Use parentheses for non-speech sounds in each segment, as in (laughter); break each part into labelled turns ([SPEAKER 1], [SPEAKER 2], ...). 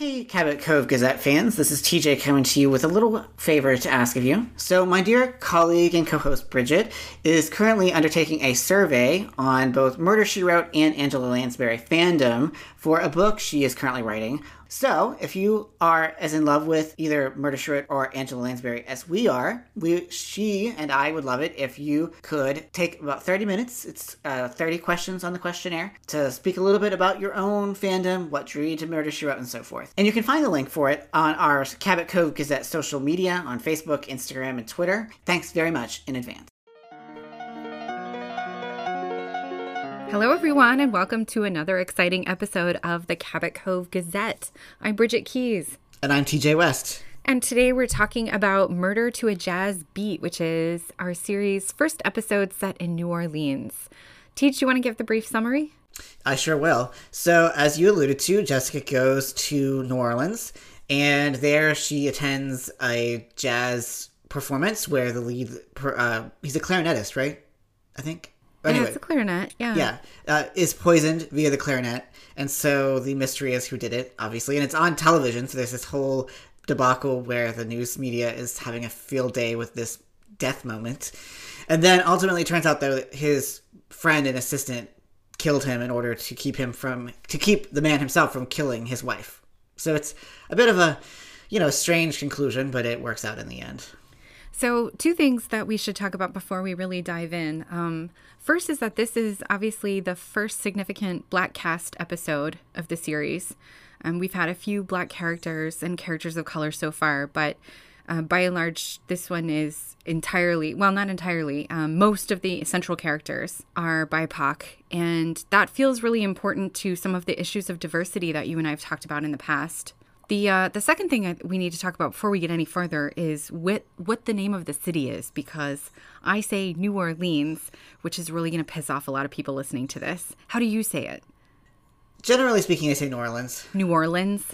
[SPEAKER 1] Hey, Cabot Cove Gazette fans, this is TJ coming to you with a little favor to ask of you. So, my dear colleague and co host Bridget is currently undertaking a survey on both Murder She Wrote and Angela Lansbury fandom for a book she is currently writing so, if you are as in love with either Murder She Wrote or Angela Lansbury as we are, we, she and I would love it if you could take about 30 minutes. It's uh, 30 questions on the questionnaire to speak a little bit about your own fandom, what drew you to Murder She Wrote, and so forth. And you can find the link for it on our Cabot Cove Gazette social media on Facebook, Instagram, and Twitter. Thanks very much in advance.
[SPEAKER 2] Hello, everyone, and welcome to another exciting episode of the Cabot Cove Gazette. I'm Bridget Keys.
[SPEAKER 1] And I'm TJ West.
[SPEAKER 2] And today we're talking about Murder to a Jazz Beat, which is our series' first episode set in New Orleans. Teach, do you want to give the brief summary?
[SPEAKER 1] I sure will. So, as you alluded to, Jessica goes to New Orleans, and there she attends a jazz performance where the lead, uh, he's a clarinetist, right? I think.
[SPEAKER 2] Anyway, yeah, it's a clarinet. Yeah.
[SPEAKER 1] Yeah. Uh, is poisoned via the clarinet. And so the mystery is who did it, obviously. And it's on television. So there's this whole debacle where the news media is having a field day with this death moment. And then ultimately turns out that his friend and assistant killed him in order to keep him from, to keep the man himself from killing his wife. So it's a bit of a, you know, strange conclusion, but it works out in the end.
[SPEAKER 2] So, two things that we should talk about before we really dive in. Um, first is that this is obviously the first significant black cast episode of the series. Um, we've had a few black characters and characters of color so far, but uh, by and large, this one is entirely well, not entirely. Um, most of the central characters are BIPOC, and that feels really important to some of the issues of diversity that you and I have talked about in the past. The uh, the second thing we need to talk about before we get any further is what what the name of the city is because I say New Orleans, which is really going to piss off a lot of people listening to this. How do you say it?
[SPEAKER 1] Generally speaking, I say New Orleans.
[SPEAKER 2] New Orleans.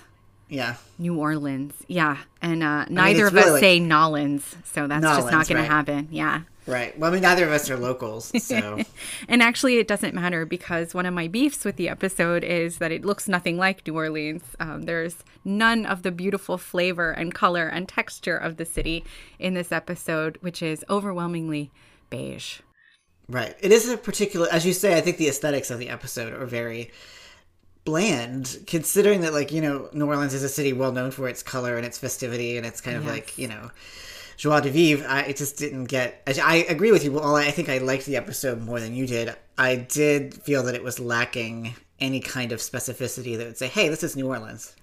[SPEAKER 1] Yeah.
[SPEAKER 2] New Orleans. Yeah, and uh, neither I mean, of really us like say Nolans, so that's Nolans, just not going right. to happen. Yeah.
[SPEAKER 1] Right. Well, I mean, neither of us are locals, (laughs) so.
[SPEAKER 2] and actually, it doesn't matter because one of my beefs with the episode is that it looks nothing like New Orleans. Um, there's none of the beautiful flavor and color and texture of the city in this episode, which is overwhelmingly beige.
[SPEAKER 1] Right. It is a particular, as you say, I think the aesthetics of the episode are very bland, considering that, like, you know, New Orleans is a city well known for its color and its festivity and it's kind of yes. like, you know, joie de vivre. I just didn't get. I, agree with you. Well, I think I liked the episode more than you did. I did feel that it was lacking any kind of specificity that would say, "Hey, this is New Orleans."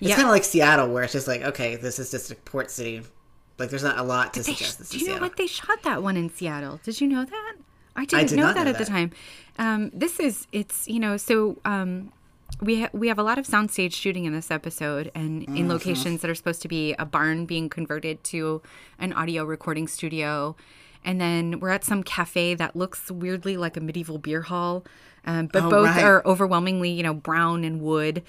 [SPEAKER 1] It's yeah. kind of like Seattle, where it's just like, okay, this is just a port city. Like, there's not a lot to suggest. This
[SPEAKER 2] do you
[SPEAKER 1] know
[SPEAKER 2] what they shot that one in Seattle? Did you know that? I didn't I did know, that know at the time. Um, this is it's you know so um, we ha- we have a lot of soundstage shooting in this episode, and in mm-hmm. locations that are supposed to be a barn being converted to an audio recording studio, and then we're at some cafe that looks weirdly like a medieval beer hall, um, but oh, both right. are overwhelmingly you know brown and wood.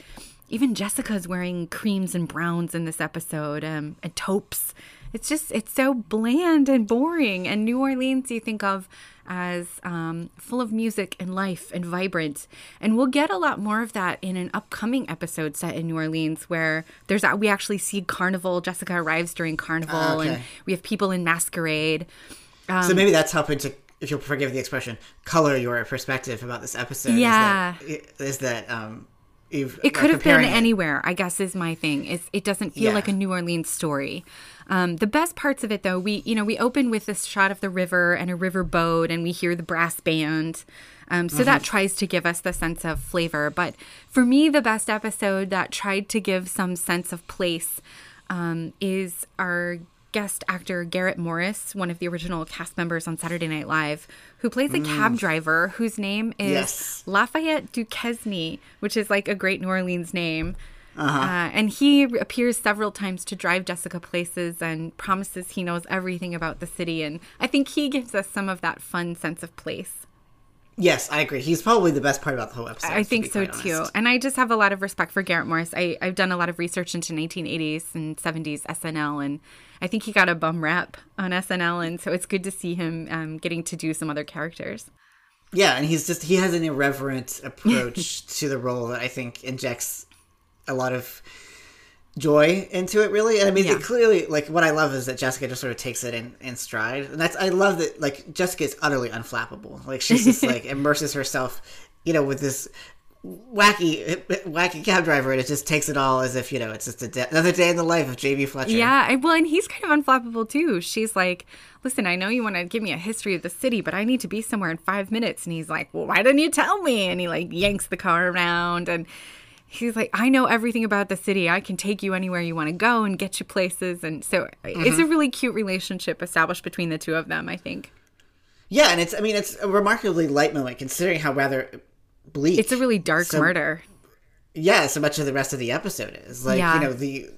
[SPEAKER 2] Even Jessica's wearing creams and browns in this episode, um, and taupes. It's just it's so bland and boring. And New Orleans, you think of as um, full of music and life and vibrant. And we'll get a lot more of that in an upcoming episode set in New Orleans, where there's we actually see carnival. Jessica arrives during carnival, uh, okay. and we have people in masquerade.
[SPEAKER 1] Um, so maybe that's helping to, if you'll forgive the expression, color your perspective about this episode.
[SPEAKER 2] Yeah,
[SPEAKER 1] is that, is that um,
[SPEAKER 2] it could have been anywhere. I guess is my thing. Is it doesn't feel yeah. like a New Orleans story. Um, the best parts of it, though, we you know we open with this shot of the river and a river boat, and we hear the brass band. Um, so mm-hmm. that tries to give us the sense of flavor. But for me, the best episode that tried to give some sense of place um, is our guest actor Garrett Morris, one of the original cast members on Saturday Night Live, who plays a mm. cab driver whose name is yes. Lafayette Duquesne, which is like a great New Orleans name. Uh-huh. Uh, and he appears several times to drive Jessica places and promises he knows everything about the city. And I think he gives us some of that fun sense of place.
[SPEAKER 1] Yes, I agree. He's probably the best part about the whole episode.
[SPEAKER 2] I think so too. And I just have a lot of respect for Garrett Morris. I, I've done a lot of research into 1980s and 70s SNL, and I think he got a bum rap on SNL. And so it's good to see him um, getting to do some other characters.
[SPEAKER 1] Yeah, and he's just, he has an irreverent (laughs) approach to the role that I think injects a lot of joy into it really. And i mean yeah. clearly like what i love is that jessica just sort of takes it in, in stride. And that's i love that like jessica is utterly unflappable. Like she's just (laughs) like immerses herself you know with this wacky wacky cab driver and it just takes it all as if you know it's just de- another day in the life of jb fletcher.
[SPEAKER 2] Yeah well and he's kind of unflappable too. She's like listen i know you want to give me a history of the city but i need to be somewhere in five minutes. And he's like well why didn't you tell me? And he like yanks the car around and he's like, I know everything about the city. I can take you anywhere you want to go and get you places. And so mm-hmm. it's a really cute relationship established between the two of them, I think.
[SPEAKER 1] Yeah, and it's I mean it's a remarkably light moment considering how rather bleak.
[SPEAKER 2] It's a really dark so, murder.
[SPEAKER 1] Yeah, so much of the rest of the episode is like yeah. you know the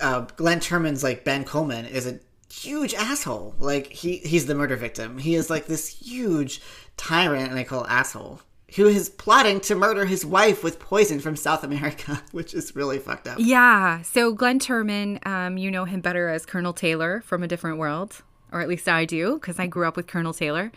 [SPEAKER 1] uh, Glynn Turman's like Ben Coleman is a huge asshole. Like he he's the murder victim. He is like this huge tyrant and I call asshole who is plotting to murder his wife with poison from South America, (laughs) which is really fucked up.
[SPEAKER 2] Yeah. So Glynn Turman, um, you know him better as Colonel Taylor from A Different World, or at least I do, because I grew up with Colonel Taylor.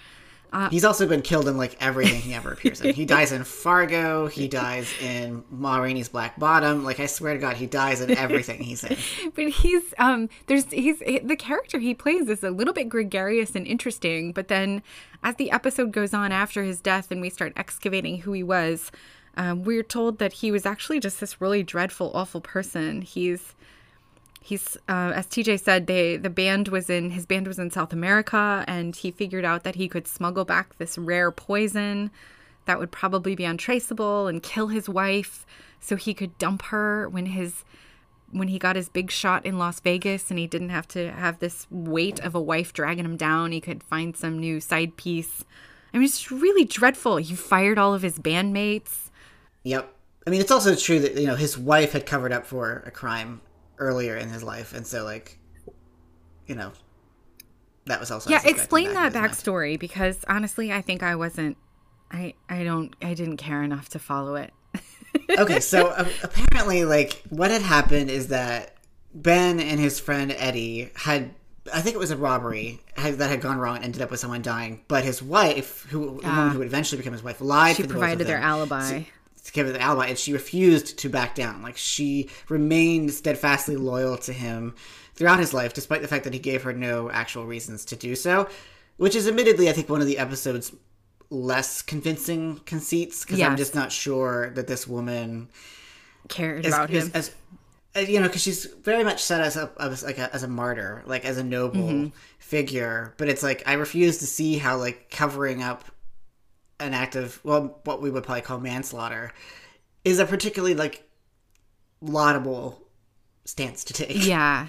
[SPEAKER 1] Uh, He's also been killed in like everything he ever appears in. He (laughs) dies in Fargo. He dies in Ma Rainey's Black Bottom. Like I swear to God, he dies in everything he's in. (laughs)
[SPEAKER 2] but he's um, there's he's the character he plays is a little bit gregarious and interesting. But then, as the episode goes on after his death, and we start excavating who he was, um, we're told that he was actually just this really dreadful, awful person. He's he's uh, as TJ said, they the band was in his band was in South America, and he figured out that he could smuggle back this rare poison that would probably be untraceable and kill his wife, so he could dump her when his when he got his big shot in Las Vegas and he didn't have to have this weight of a wife dragging him down. He could find some new side piece. I mean, it's really dreadful. He fired all of his bandmates.
[SPEAKER 1] Yep. I mean, it's also true that you know his wife had covered up for a crime earlier in his life, and so like, you know, that was also
[SPEAKER 2] yeah. Explain that backstory mind. because honestly, I think I wasn't. I I don't. I didn't care enough to follow it.
[SPEAKER 1] okay, so (laughs) uh, apparently, like, what had happened is that Ben and his friend Eddie had. I think it was a robbery had, that had gone wrong and ended up with someone dying. But his wife, who the woman who would eventually become his wife, lied.
[SPEAKER 2] She provided their alibi.
[SPEAKER 1] So, to give the alibi, and she refused to back down. Like she remained steadfastly loyal to him throughout his life, despite the fact that he gave her no actual reasons to do so. Which is admittedly, I think, one of the episode's less convincing conceits because yes. I'm just not sure that this woman
[SPEAKER 2] cared is, about is, him.
[SPEAKER 1] As, as, you know, because she's very much set as a as like a, as a martyr, like as a noble mm-hmm. figure. But it's like I refuse to see how like covering up an act of well, what we would probably call manslaughter, is a particularly like laudable stance to take.
[SPEAKER 2] Yeah.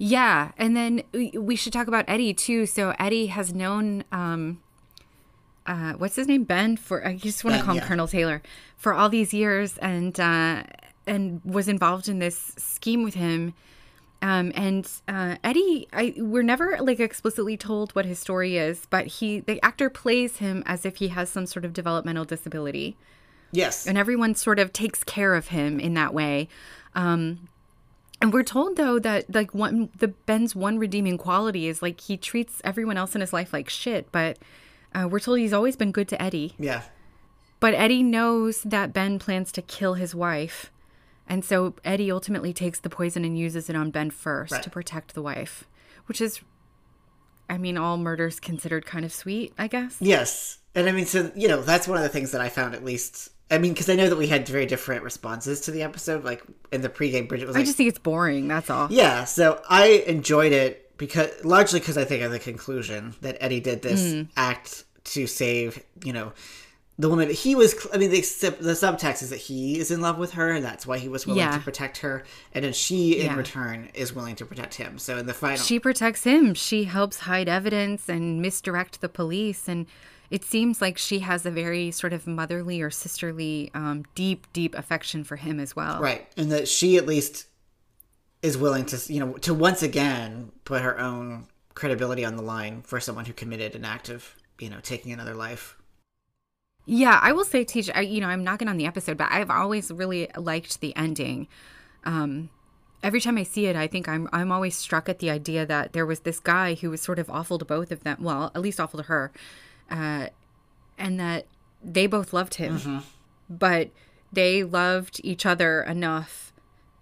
[SPEAKER 2] Yeah, and then we should talk about Eddie too. So Eddie has known um uh what's his name? Ben for I just want to call him yeah. Colonel Taylor for all these years and uh and was involved in this scheme with him um, and uh, Eddie, I, we're never like explicitly told what his story is, but he, the actor, plays him as if he has some sort of developmental disability.
[SPEAKER 1] Yes,
[SPEAKER 2] and everyone sort of takes care of him in that way. Um, and we're told though that like one the Ben's one redeeming quality is like he treats everyone else in his life like shit, but uh, we're told he's always been good to Eddie.
[SPEAKER 1] Yeah.
[SPEAKER 2] But Eddie knows that Ben plans to kill his wife. And so Eddie ultimately takes the poison and uses it on Ben first right. to protect the wife, which is, I mean, all murders considered kind of sweet, I guess.
[SPEAKER 1] Yes. And I mean, so, you know, that's one of the things that I found at least. I mean, because I know that we had very different responses to the episode. Like in the pregame, Bridget was like,
[SPEAKER 2] I just think it's boring. That's all.
[SPEAKER 1] Yeah. So I enjoyed it because largely because I think of the conclusion that Eddie did this mm. act to save, you know, the woman he was i mean the, the subtext is that he is in love with her and that's why he was willing yeah. to protect her and then she in yeah. return is willing to protect him so in the final
[SPEAKER 2] she protects him she helps hide evidence and misdirect the police and it seems like she has a very sort of motherly or sisterly um, deep deep affection for him as well
[SPEAKER 1] right and that she at least is willing to you know to once again put her own credibility on the line for someone who committed an act of you know taking another life
[SPEAKER 2] yeah, I will say, teach. You know, I'm knocking on the episode, but I've always really liked the ending. Um, every time I see it, I think I'm I'm always struck at the idea that there was this guy who was sort of awful to both of them. Well, at least awful to her, uh, and that they both loved him, mm-hmm. but they loved each other enough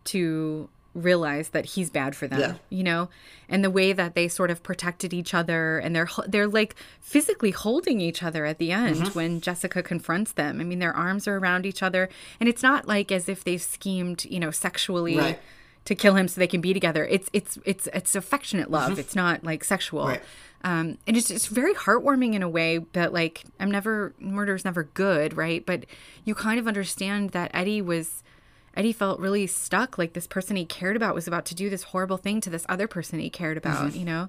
[SPEAKER 2] to realize that he's bad for them yeah. you know and the way that they sort of protected each other and they're they're like physically holding each other at the end mm-hmm. when Jessica confronts them i mean their arms are around each other and it's not like as if they've schemed you know sexually right. to kill him so they can be together it's it's it's it's affectionate love mm-hmm. it's not like sexual right. um, and it's it's very heartwarming in a way but like i'm never murder is never good right but you kind of understand that eddie was Eddie felt really stuck. Like this person he cared about was about to do this horrible thing to this other person he cared about, mm-hmm. you know?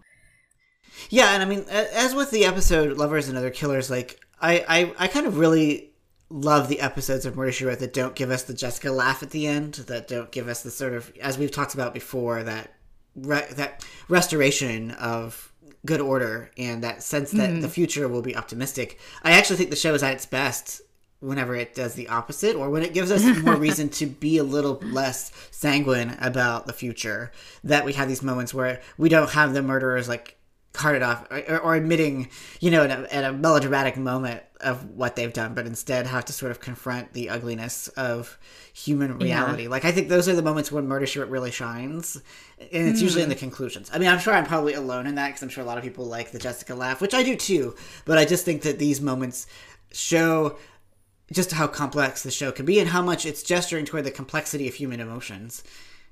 [SPEAKER 1] Yeah, and I mean, as with the episode Lovers and Other Killers, like, I, I, I kind of really love the episodes of Murder She Wrote that don't give us the Jessica laugh at the end, that don't give us the sort of, as we've talked about before, that re- that restoration of good order and that sense that mm. the future will be optimistic. I actually think the show is at its best whenever it does the opposite or when it gives us more (laughs) reason to be a little less sanguine about the future that we have these moments where we don't have the murderers like carted off or, or admitting you know at a, at a, melodramatic moment of what they've done but instead have to sort of confront the ugliness of human reality yeah. like i think those are the moments when murder she really shines and it's mm. usually in the hmm. conclusions i mean i'm sure i'm probably alone in that because i'm sure a lot of people like the jessica laugh which i do too but i just think that these moments show just how complex the show can be and how much it's gesturing toward the complexity of human emotions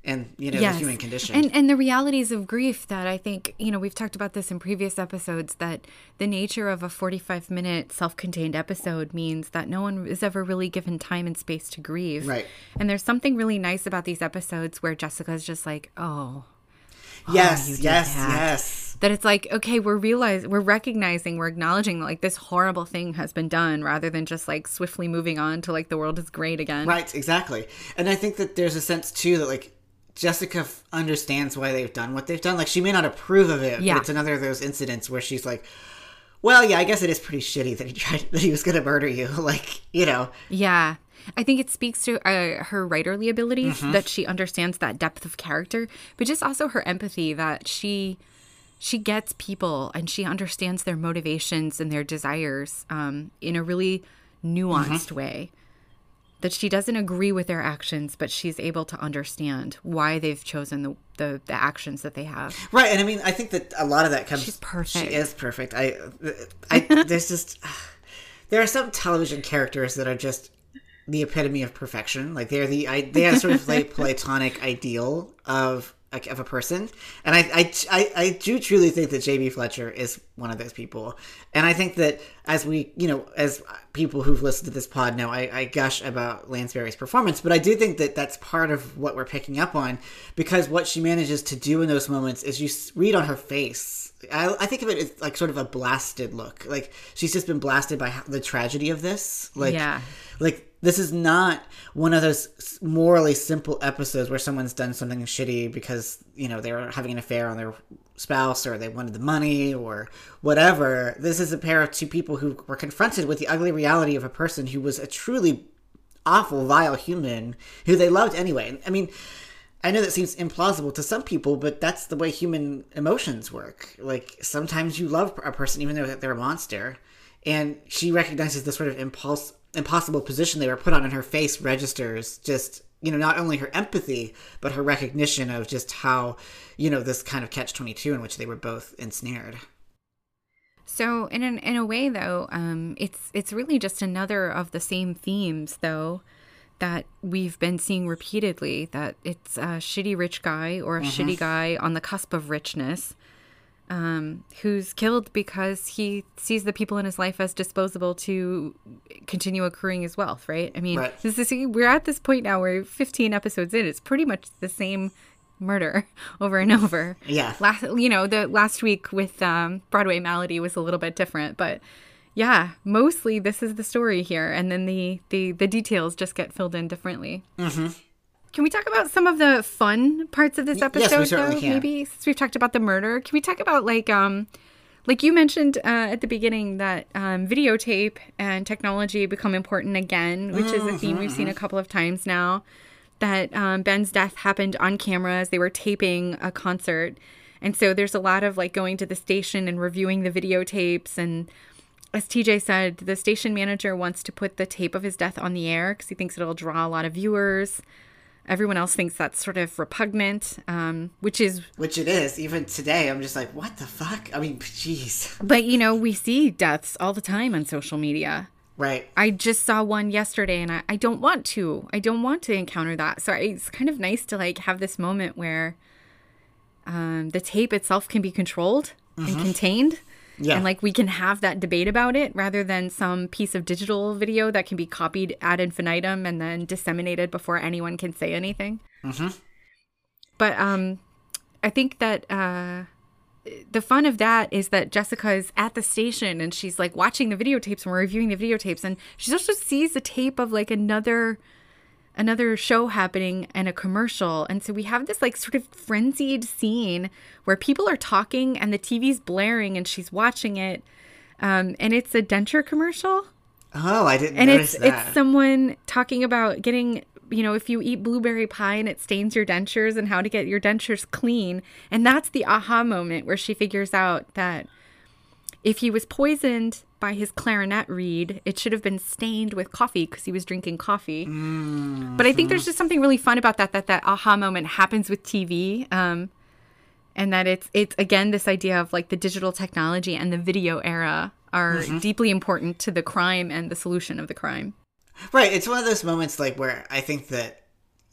[SPEAKER 1] and you know yes. the human condition.
[SPEAKER 2] And and the realities of grief that i think you know we've talked about this in previous episodes that the nature of a 45 minute self-contained episode means that no one is ever really given time and space to grieve.
[SPEAKER 1] Right.
[SPEAKER 2] And there's something really nice about these episodes where jessica's just like oh (gasps) Oh,
[SPEAKER 1] yes oh, yes that. yes
[SPEAKER 2] that it's like okay we're realizing we're recognizing we're acknowledging that like this horrible thing has been done rather than just like swiftly moving on to like the world is great again
[SPEAKER 1] right exactly and i think that there's a sense too that like Jessica f- understands why they've done what they've done. Like she may not approve of it, yeah. but it's another of those incidents where she's like, "Well, yeah, I guess it is pretty shitty that he tried (laughs) that he was going to murder you." (laughs) like, you know.
[SPEAKER 2] Yeah. I think it speaks to uh, her writerly ability mm-hmm. that she understands that depth of character, but just also her empathy that she she gets people and she understands their motivations and their desires um, in a really nuanced mm-hmm. way. That she doesn't agree with their actions, but she's able to understand why they've chosen the, the, the actions that they have.
[SPEAKER 1] Right, and I mean, I think that a lot of that comes.
[SPEAKER 2] She's perfect.
[SPEAKER 1] She is perfect. I, I (laughs) there's just (sighs) there are some television characters that are just the epitome of perfection. Like they're the I, they have sort of like platonic ideal of of a person. And I, I, I, I do truly think that J.B. Fletcher is one of those people. And I think that as we, you know, as people who've listened to this pod know, I, I gush about Lansbury's performance, but I do think that that's part of what we're picking up on because what she manages to do in those moments is you read on her face. I, I think of it as like sort of a blasted look. Like she's just been blasted by the tragedy of this. Like,
[SPEAKER 2] yeah.
[SPEAKER 1] like this is not one of those morally simple episodes where someone's done something shitty because, you know, they were having an affair on their spouse or they wanted the money or whatever. This is a pair of two people who were confronted with the ugly reality of a person who was a truly awful, vile human who they loved anyway. I mean, I know that seems implausible to some people, but that's the way human emotions work. Like sometimes you love a person even though they're a monster, and she recognizes the sort of impulse impossible position they were put on and her face registers just you know not only her empathy but her recognition of just how you know this kind of catch 22 in which they were both ensnared
[SPEAKER 2] so in an, in a way though um, it's it's really just another of the same themes though that we've been seeing repeatedly that it's a shitty rich guy or a mm-hmm. shitty guy on the cusp of richness um, who's killed because he sees the people in his life as disposable to continue accruing his wealth, right? I mean, right. This is, we're at this point now where 15 episodes in, it's pretty much the same murder (laughs) over and over.
[SPEAKER 1] Yeah.
[SPEAKER 2] Last, you know, the last week with um, Broadway Malady was a little bit different, but yeah, mostly this is the story here, and then the the the details just get filled in differently.
[SPEAKER 1] Mm-hmm.
[SPEAKER 2] Can we talk about some of the fun parts of this episode?
[SPEAKER 1] Yes, though, can.
[SPEAKER 2] Maybe since we've talked about the murder, can we talk about like um, like you mentioned uh, at the beginning that um, videotape and technology become important again, which mm-hmm. is a theme we've seen a mm-hmm. couple of times now. That um, Ben's death happened on camera as they were taping a concert, and so there's a lot of like going to the station and reviewing the videotapes and as TJ said, the station manager wants to put the tape of his death on the air because he thinks it'll draw a lot of viewers. Everyone else thinks that's sort of repugnant, um, which is
[SPEAKER 1] which it is. Even today, I'm just like, what the fuck? I mean, jeez.
[SPEAKER 2] But you know, we see deaths all the time on social media.
[SPEAKER 1] Right.
[SPEAKER 2] I just saw one yesterday, and I, I don't want to. I don't want to encounter that. So it's kind of nice to like have this moment where um, the tape itself can be controlled mm-hmm. and contained. Yeah. And like we can have that debate about it rather than some piece of digital video that can be copied ad infinitum and then disseminated before anyone can say anything. Mm-hmm. But um, I think that uh, the fun of that is that Jessica is at the station and she's like watching the videotapes and we're reviewing the videotapes and she also sees a tape of like another another show happening and a commercial. And so we have this like sort of frenzied scene where people are talking and the TV's blaring and she's watching it. Um, and it's a denture commercial.
[SPEAKER 1] Oh, I didn't
[SPEAKER 2] and
[SPEAKER 1] notice
[SPEAKER 2] it's,
[SPEAKER 1] that.
[SPEAKER 2] It's someone talking about getting, you know, if you eat blueberry pie and it stains your dentures and how to get your dentures clean. And that's the aha moment where she figures out that if he was poisoned by his clarinet reed, it should have been stained with coffee because he was drinking coffee. Mm-hmm. But I think there's just something really fun about that. That that aha moment happens with TV, um, and that it's it's again this idea of like the digital technology and the video era are mm-hmm. deeply important to the crime and the solution of the crime.
[SPEAKER 1] Right. It's one of those moments like where I think that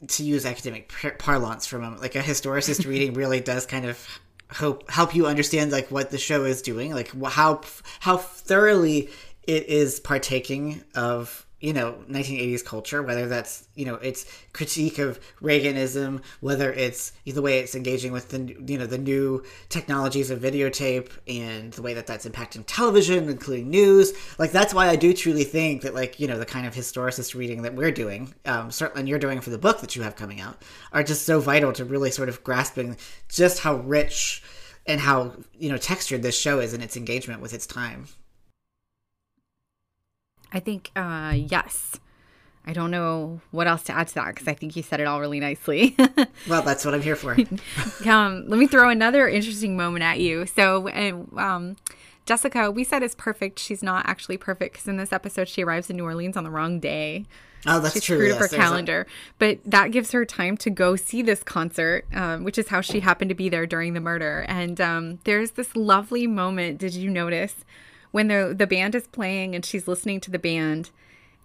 [SPEAKER 1] to use academic parlance for a moment, like a historicist (laughs) reading really does kind of help help you understand like what the show is doing, like how how thoroughly it is partaking of you know 1980s culture whether that's you know its critique of reaganism whether it's the way it's engaging with the you know the new technologies of videotape and the way that that's impacting television including news. Like that's why i do truly think that like you know the kind of historicist reading that we're doing um, certainly and you're doing for the book that you have coming out are just so vital to really sort of grasping just how rich and how you know textured this show is in its engagement with its time
[SPEAKER 2] I think uh, yes. I don't know what else to add to that because I think you said it all really nicely. (laughs)
[SPEAKER 1] well, that's what I'm here for. (laughs)
[SPEAKER 2] um, let me throw another interesting moment at you. So, um, Jessica, we said is perfect. She's not actually perfect because in this episode she arrives in New Orleans on the wrong day.
[SPEAKER 1] Oh, that's
[SPEAKER 2] she
[SPEAKER 1] true.
[SPEAKER 2] Screwed yes, up her calendar, a... but that gives her time to go see this concert, um, which is how she happened to be there during the murder. And um, there's this lovely moment. Did you notice when the the band is playing and she's listening to the band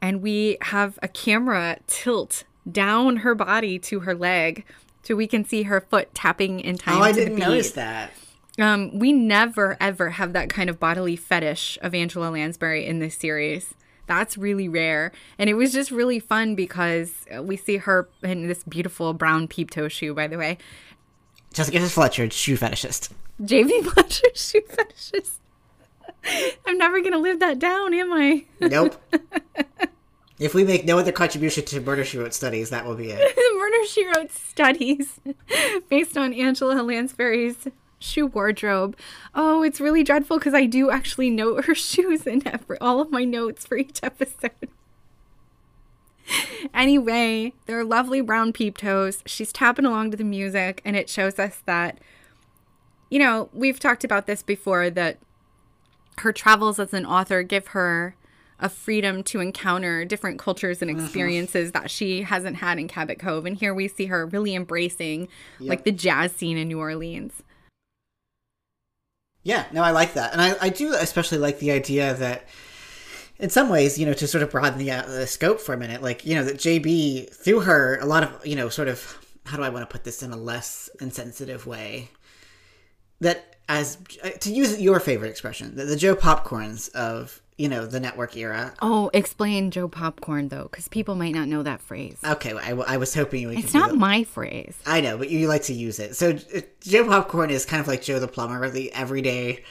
[SPEAKER 2] and we have a camera tilt down her body to her leg so we can see her foot tapping in time.
[SPEAKER 1] Oh, I didn't notice that.
[SPEAKER 2] Um, we never ever have that kind of bodily fetish of Angela Lansbury in this series. That's really rare. And it was just really fun because we see her in this beautiful brown peep toe shoe, by the way.
[SPEAKER 1] Jessica Fletcher, shoe fetishist.
[SPEAKER 2] JB Fletcher, (laughs) shoe fetishist. I'm never going to live that down, am I?
[SPEAKER 1] Nope. (laughs) if we make no other contribution to Murder She Wrote studies, that will be it. (laughs)
[SPEAKER 2] Murder She Wrote studies (laughs) based on Angela Lansbury's shoe wardrobe. Oh, it's really dreadful because I do actually note her shoes in every, all of my notes for each episode. anyway, they're lovely brown peep toes. She's tapping along to the music, and it shows us that, you know, we've talked about this before that her travels as an author give her a freedom to encounter different cultures and mm-hmm. experiences mm-hmm. that she hasn't had in Cabot Cove. And here we see her really embracing yep. like the jazz scene in New Orleans.
[SPEAKER 1] Yeah, no, I like that. And I, I do especially like the idea that in some ways, you know, to sort of broaden the, uh, the scope for a minute, like, you know, that JB, through her, a lot of, you know, sort of, how do I want to put this in a less insensitive way? That as uh, to use your favorite expression, the, the Joe Popcorns of you know the network era.
[SPEAKER 2] Oh, explain Joe Popcorn though, because people might not know that phrase.
[SPEAKER 1] Okay, I, I was hoping you.
[SPEAKER 2] It's not my phrase.
[SPEAKER 1] I know, but you like to use it. So uh, Joe Popcorn is kind of like Joe the plumber, the everyday,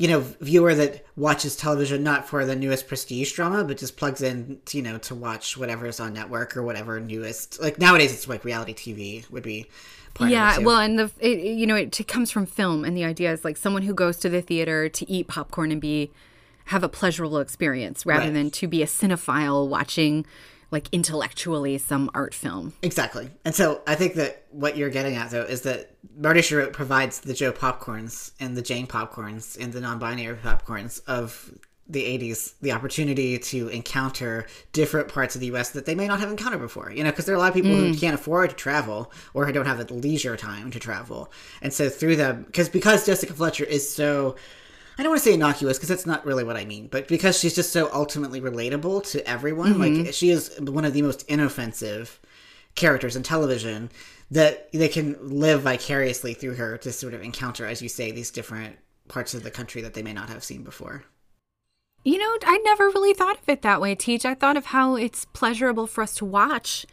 [SPEAKER 1] you know, viewer that watches television not for the newest prestige drama, but just plugs in, to, you know, to watch whatever's on network or whatever newest. Like nowadays, it's like reality TV would be
[SPEAKER 2] yeah, well, and the it, you know it, it comes from film, and the idea is like someone who goes to the theater to eat popcorn and be have a pleasurable experience rather right. than to be a cinephile watching like intellectually some art film.
[SPEAKER 1] Exactly. And so I think that what you're getting at though is that Murder She provides the Joe popcorns and the Jane popcorns and the non-binary popcorns of the 80s the opportunity to encounter different parts of the US that they may not have encountered before. You know, because there are a lot of people mm. who can't afford to travel or who don't have the leisure time to travel. And so through them, because because Jessica Fletcher is so I don't want to say innocuous because that's not really what I mean, but because she's just so ultimately relatable to everyone, mm-hmm. like she is one of the most inoffensive characters in television that they can live vicariously through her to sort of encounter, as you say, these different parts of the country that they may not have seen before.
[SPEAKER 2] You know, I never really thought of it that way, Teach. I thought of how it's pleasurable for us to watch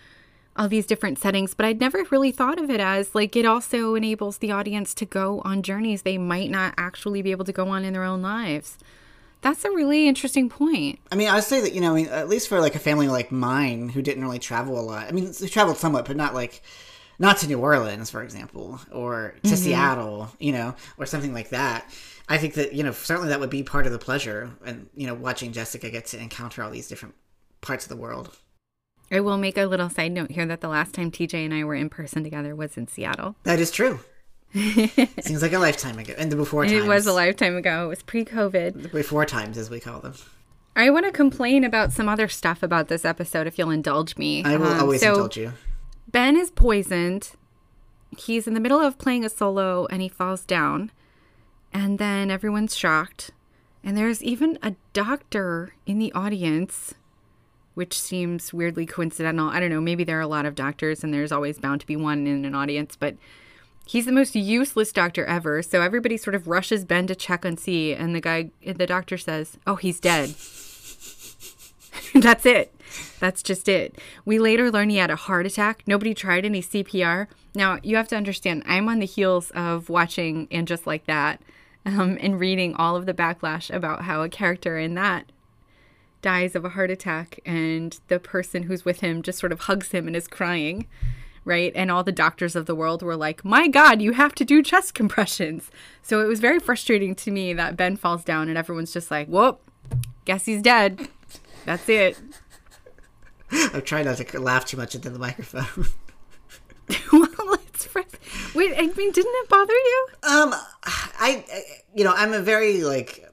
[SPEAKER 2] all these different settings, but I'd never really thought of it as like it also enables the audience to go on journeys they might not actually be able to go on in their own lives. That's a really interesting point.
[SPEAKER 1] I mean, I would say that, you know, at least for like a family like mine who didn't really travel a lot. I mean, they traveled somewhat, but not like not to New Orleans, for example, or to mm-hmm. Seattle, you know, or something like that. I think that, you know, certainly that would be part of the pleasure and, you know, watching Jessica get to encounter all these different parts of the world.
[SPEAKER 2] I will make a little side note here that the last time TJ and I were in person together was in Seattle.
[SPEAKER 1] That is true. (laughs) Seems like a lifetime ago. And the before times.
[SPEAKER 2] It was a lifetime ago. It was pre COVID.
[SPEAKER 1] Before times, as we call them.
[SPEAKER 2] I want to complain about some other stuff about this episode if you'll indulge me.
[SPEAKER 1] I will um, always so indulge you.
[SPEAKER 2] Ben is poisoned. He's in the middle of playing a solo and he falls down. And then everyone's shocked. And there's even a doctor in the audience, which seems weirdly coincidental. I don't know. Maybe there are a lot of doctors and there's always bound to be one in an audience, but he's the most useless doctor ever. So everybody sort of rushes Ben to check and see. And the guy, the doctor says, Oh, he's dead. (laughs) That's it. That's just it. We later learn he had a heart attack. Nobody tried any CPR. Now, you have to understand, I'm on the heels of watching and just like that um, and reading all of the backlash about how a character in that dies of a heart attack and the person who's with him just sort of hugs him and is crying, right? And all the doctors of the world were like, my God, you have to do chest compressions. So it was very frustrating to me that Ben falls down and everyone's just like, whoop, guess he's dead. That's it.
[SPEAKER 1] I'm trying not to laugh too much into the microphone. (laughs)
[SPEAKER 2] well, it's wait. I mean, didn't it bother you?
[SPEAKER 1] Um, I, you know, I'm a very like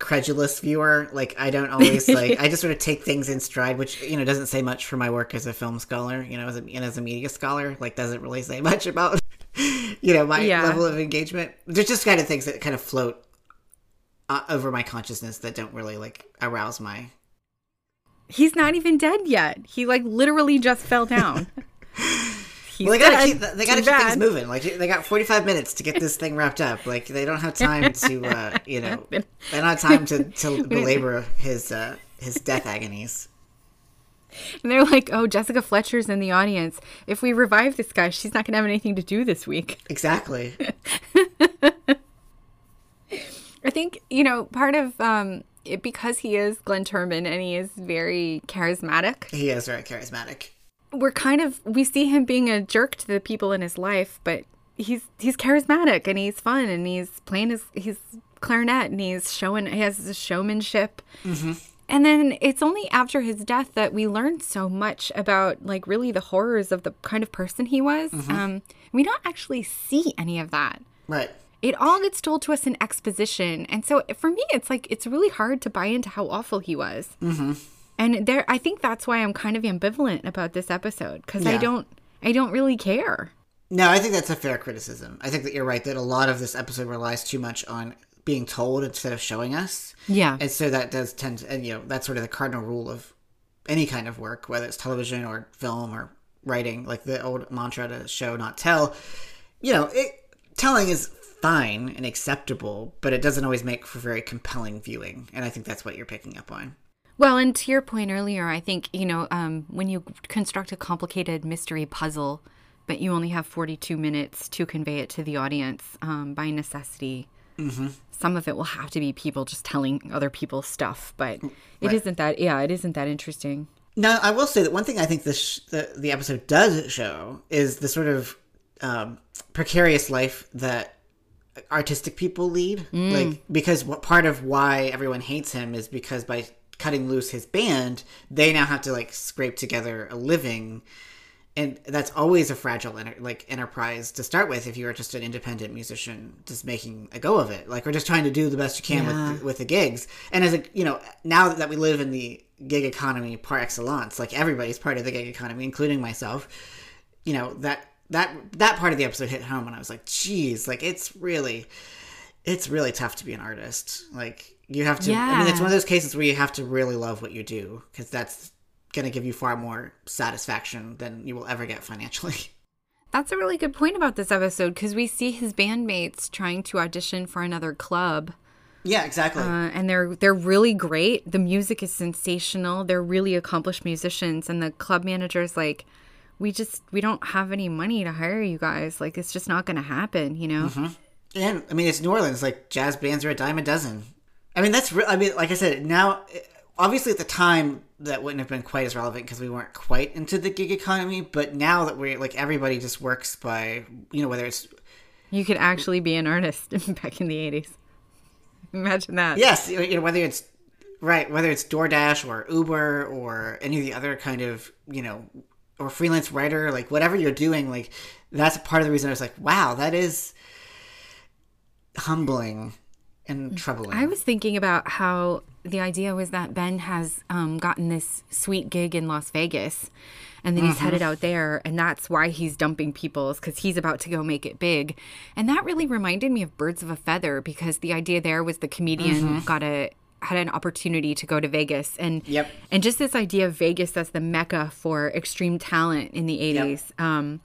[SPEAKER 1] credulous viewer. Like, I don't always like. (laughs) I just sort of take things in stride, which you know doesn't say much for my work as a film scholar. You know, as a, and as a media scholar, like doesn't really say (laughs) much about you know my yeah. level of engagement. There's just kind of things that kind of float uh, over my consciousness that don't really like arouse my
[SPEAKER 2] He's not even dead yet. He like literally just fell down. (laughs)
[SPEAKER 1] well, they gotta keep they gotta keep things moving. Like they got forty five minutes to get this thing wrapped up. Like they don't have time to (laughs) uh, you know they don't have time to to (laughs) belabor his uh, his death agonies.
[SPEAKER 2] And they're like, "Oh, Jessica Fletcher's in the audience. If we revive this guy, she's not going to have anything to do this week."
[SPEAKER 1] Exactly. (laughs)
[SPEAKER 2] I think you know part of um, it, because he is Glynn Turman and he is very charismatic.
[SPEAKER 1] He is very charismatic.
[SPEAKER 2] We're kind of we see him being a jerk to the people in his life, but he's he's charismatic and he's fun and he's playing his he's clarinet and he's showing he has his showmanship. Mm-hmm. And then it's only after his death that we learn so much about like really the horrors of the kind of person he was. Mm-hmm. Um, we don't actually see any of that.
[SPEAKER 1] Right
[SPEAKER 2] it all gets told to us in exposition. And so for me, it's like, it's really hard to buy into how awful he was. Mm-hmm. And there, I think that's why I'm kind of ambivalent about this episode because yeah. I don't, I don't really care.
[SPEAKER 1] No, I think that's a fair criticism. I think that you're right that a lot of this episode relies too much on being told instead of showing us.
[SPEAKER 2] Yeah.
[SPEAKER 1] And so that does tend to, and you know, that's sort of the cardinal rule of any kind of work, whether it's television or film or writing, like the old mantra to show, not tell. You know, it, telling is fine and acceptable, but it doesn't always make for very compelling viewing. And I think that's what you're picking up on.
[SPEAKER 2] Well, and to your point earlier, I think, you know, um, when you construct a complicated mystery puzzle, but you only have 42 minutes to convey it to the audience um, by necessity, mm-hmm. some of it will have to be people just telling other people stuff, but it right. not that, yeah, it isn't that interesting.
[SPEAKER 1] Now, I will say that one thing I think this the, the episode does show is the sort of um, precarious life that artistic people lead. Mm. Like because what part of why everyone hates him is because by cutting loose his band, they now have to like scrape together a living. And that's always a fragile like enterprise to start with if you're just an independent musician just making a go of it like we're just trying to do the best you can yeah. with with the gigs. And as a you know now that we live in the gig economy par excellence like everybody's part of the gig economy including myself you know that that that part of the episode hit home and i was like geez like it's really it's really tough to be an artist. Like you have to yeah. i mean it's one of those cases where you have to really love what you do because that's going to give you far more satisfaction than you will ever get financially. (laughs)
[SPEAKER 2] That's a really good point about this episode because we see his bandmates trying to audition for another club.
[SPEAKER 1] Yeah, exactly. Uh,
[SPEAKER 2] and they're they're really great. The music is sensational. They're really accomplished musicians, and the club manager's like, "We just we don't have any money to hire you guys. Like, it's just not going to happen." You know. Mm-hmm.
[SPEAKER 1] And I mean, it's New Orleans. Like, jazz bands are a dime a dozen. I mean, that's. Re- I mean, like I said, now obviously at the time that wouldn't have been quite as relevant because we weren't quite into the gig economy but now that we're like everybody just works by you know whether it's
[SPEAKER 2] you could actually be an artist (laughs) back in the 80s imagine that
[SPEAKER 1] yes you know whether it's right whether it's doordash or uber or any of the other kind of you know or freelance writer like whatever you're doing like that's part of the reason i was like wow that is humbling and troubling
[SPEAKER 2] i was thinking about how the idea was that Ben has um, gotten this sweet gig in Las Vegas and then he's mm-hmm. headed out there and that's why he's dumping people's because he's about to go make it big and that really reminded me of birds of a feather because the idea there was the comedian mm-hmm. got a had an opportunity to go to Vegas and
[SPEAKER 1] yep.
[SPEAKER 2] and just this idea of Vegas as the mecca for extreme talent in the 80s yep. um,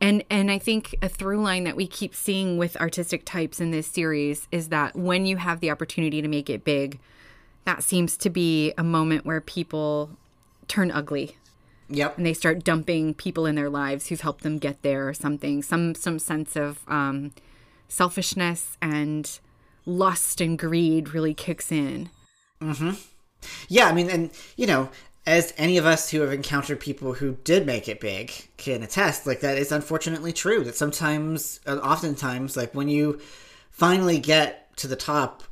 [SPEAKER 2] and and I think a through line that we keep seeing with artistic types in this series is that when you have the opportunity to make it big, that seems to be a moment where people turn ugly.
[SPEAKER 1] Yep.
[SPEAKER 2] And they start dumping people in their lives who've helped them get there or something. Some some sense of um, selfishness and lust and greed really kicks in.
[SPEAKER 1] Mm-hmm. Yeah, I mean, and you know, as any of us who have encountered people who did make it big can attest, like that is unfortunately true. That sometimes, uh, oftentimes, like when you finally get to the top,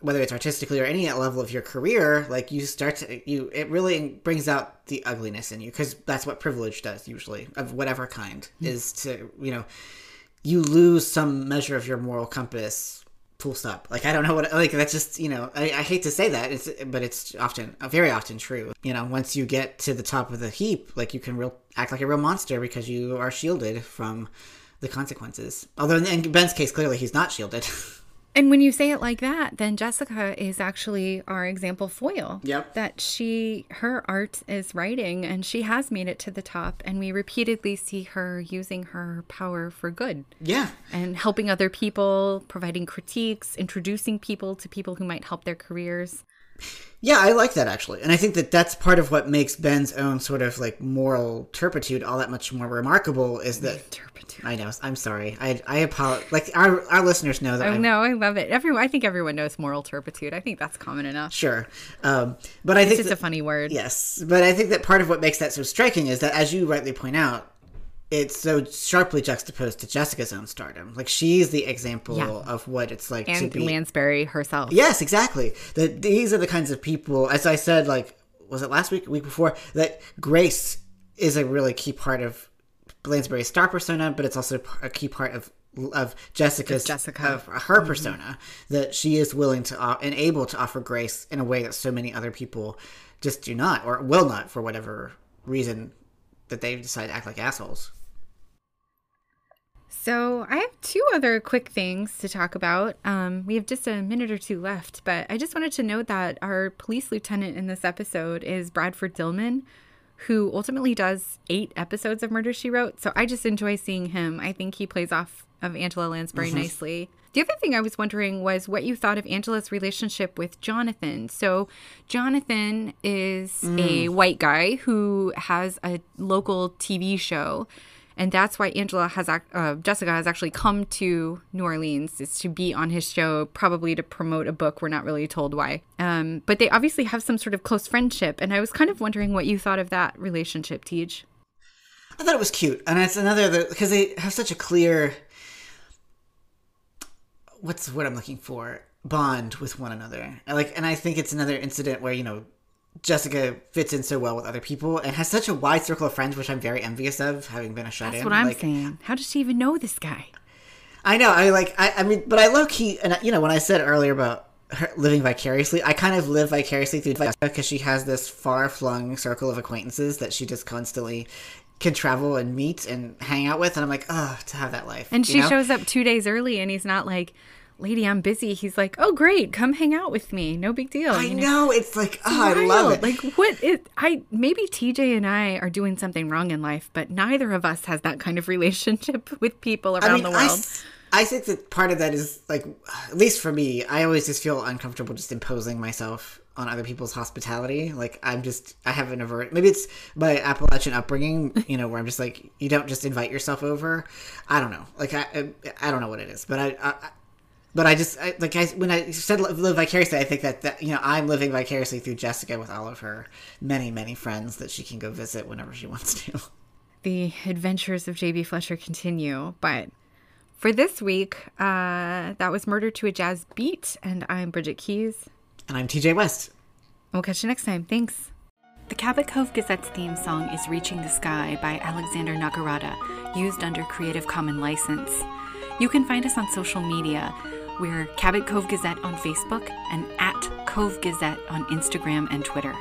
[SPEAKER 1] whether it's artistically or any level of your career, like you start to you, it really brings out the ugliness in you because that's what privilege does usually, of whatever kind, mm-hmm. is to you know, you lose some measure of your moral compass full stop. Like I don't know what like that's just you know I, I hate to say that it's but it's often uh, very often true. You know once you get to the top of the heap, like you can real act like a real monster because you are shielded from the consequences. Although in Ben's case, clearly he's not shielded. (laughs)
[SPEAKER 2] And when you say it like that, then Jessica is actually our example foil.
[SPEAKER 1] Yep.
[SPEAKER 2] That she, her art is writing and she has made it to the top. And we repeatedly see her using her power for good.
[SPEAKER 1] Yeah.
[SPEAKER 2] And helping other people, providing critiques, introducing people to people who might help their careers.
[SPEAKER 1] Yeah, I like that actually. And I think that that's part of what makes Ben's own sort of like moral turpitude all that much more remarkable is that turpitude. I know. I'm sorry. I I apologize. Like our our listeners know that.
[SPEAKER 2] Oh, know. I love it. Everyone I think everyone knows moral turpitude. I think that's common enough.
[SPEAKER 1] Sure. Um, but I it's think
[SPEAKER 2] it's a funny word.
[SPEAKER 1] Yes. But I think that part of what makes that so striking is that as you rightly point out, it's so sharply juxtaposed to Jessica's own stardom. Like she's the example yeah. of what it's like
[SPEAKER 2] and
[SPEAKER 1] to be
[SPEAKER 2] Lansbury herself.
[SPEAKER 1] Yes, exactly. That these are the kinds of people, as I said, like was it last week, week before, that Grace is a really key part of Lansbury's star persona, but it's also a key part of of Jessica's
[SPEAKER 2] Jessica
[SPEAKER 1] of her mm-hmm. persona that she is willing to uh, and able to offer grace in a way that so many other people just do not or will not for whatever reason that they decide to act like assholes.
[SPEAKER 2] So, I have two other quick things to talk about. Um, we have just a minute or two left, but I just wanted to note that our police lieutenant in this episode is Bradford Dillman, who ultimately does eight episodes of Murder She Wrote. So, I just enjoy seeing him. I think he plays off of Angela Lansbury mm-hmm. nicely. The other thing I was wondering was what you thought of Angela's relationship with Jonathan. So, Jonathan is mm. a white guy who has a local TV show and that's why Angela has uh, Jessica has actually come to New Orleans is to be on his show, probably to promote a book. We're not really told why, um, but they obviously have some sort of close friendship, and I was kind of wondering what you thought of that relationship, Tej.
[SPEAKER 1] I thought it was cute, and it's another because they have such a clear what's what I'm looking for bond with one another. Like, and I think it's another incident where you know Jessica fits in so well with other people and has such a wide circle of friends, which I'm very envious of, having been a shut in.
[SPEAKER 2] That's what I'm like, saying. How does she even know this guy?
[SPEAKER 1] I know. I like. I, I mean, but I low key, and you know, when I said earlier about her living vicariously, I kind of live vicariously through Jessica because she has this far flung circle of acquaintances that she just constantly can travel and meet and hang out with, and I'm like, oh, to have that life.
[SPEAKER 2] And she know? shows up two days early, and he's not like, lady, I'm busy. He's like, oh, great, come hang out with me. No big deal.
[SPEAKER 1] I you know? know? It's like, oh, I love it.
[SPEAKER 2] Like, what? It, I maybe TJ and I are doing something wrong in life, but neither of us has that kind of (laughs) relationship with people around I mean, the world.
[SPEAKER 1] I, I think that part of that is like, at least for me, I always just feel uncomfortable just imposing myself on other people's hospitality. Like I'm just I have an avert. Maybe it's my Appalachian upbringing, you know, where I'm just like you don't just invite yourself over. I don't know. Like I I, I don't know what it is, but I, I but I just I, like I when I said live vicariously, I think that, that you know I'm living vicariously through Jessica with all of her many many friends that she can go visit whenever she wants to.
[SPEAKER 2] The adventures of JB Fletcher continue, but for this week, uh, that was Murder to a Jazz Beat, and I'm Bridget Keys,
[SPEAKER 1] and I'm TJ West.
[SPEAKER 2] We'll catch you next time. Thanks. The Cabot Cove Gazette's theme song is Reaching the Sky by Alexander Nakarada, used under Creative Commons license. You can find us on social media we're Cabot Cove Gazette on Facebook and at Cove Gazette on Instagram and Twitter.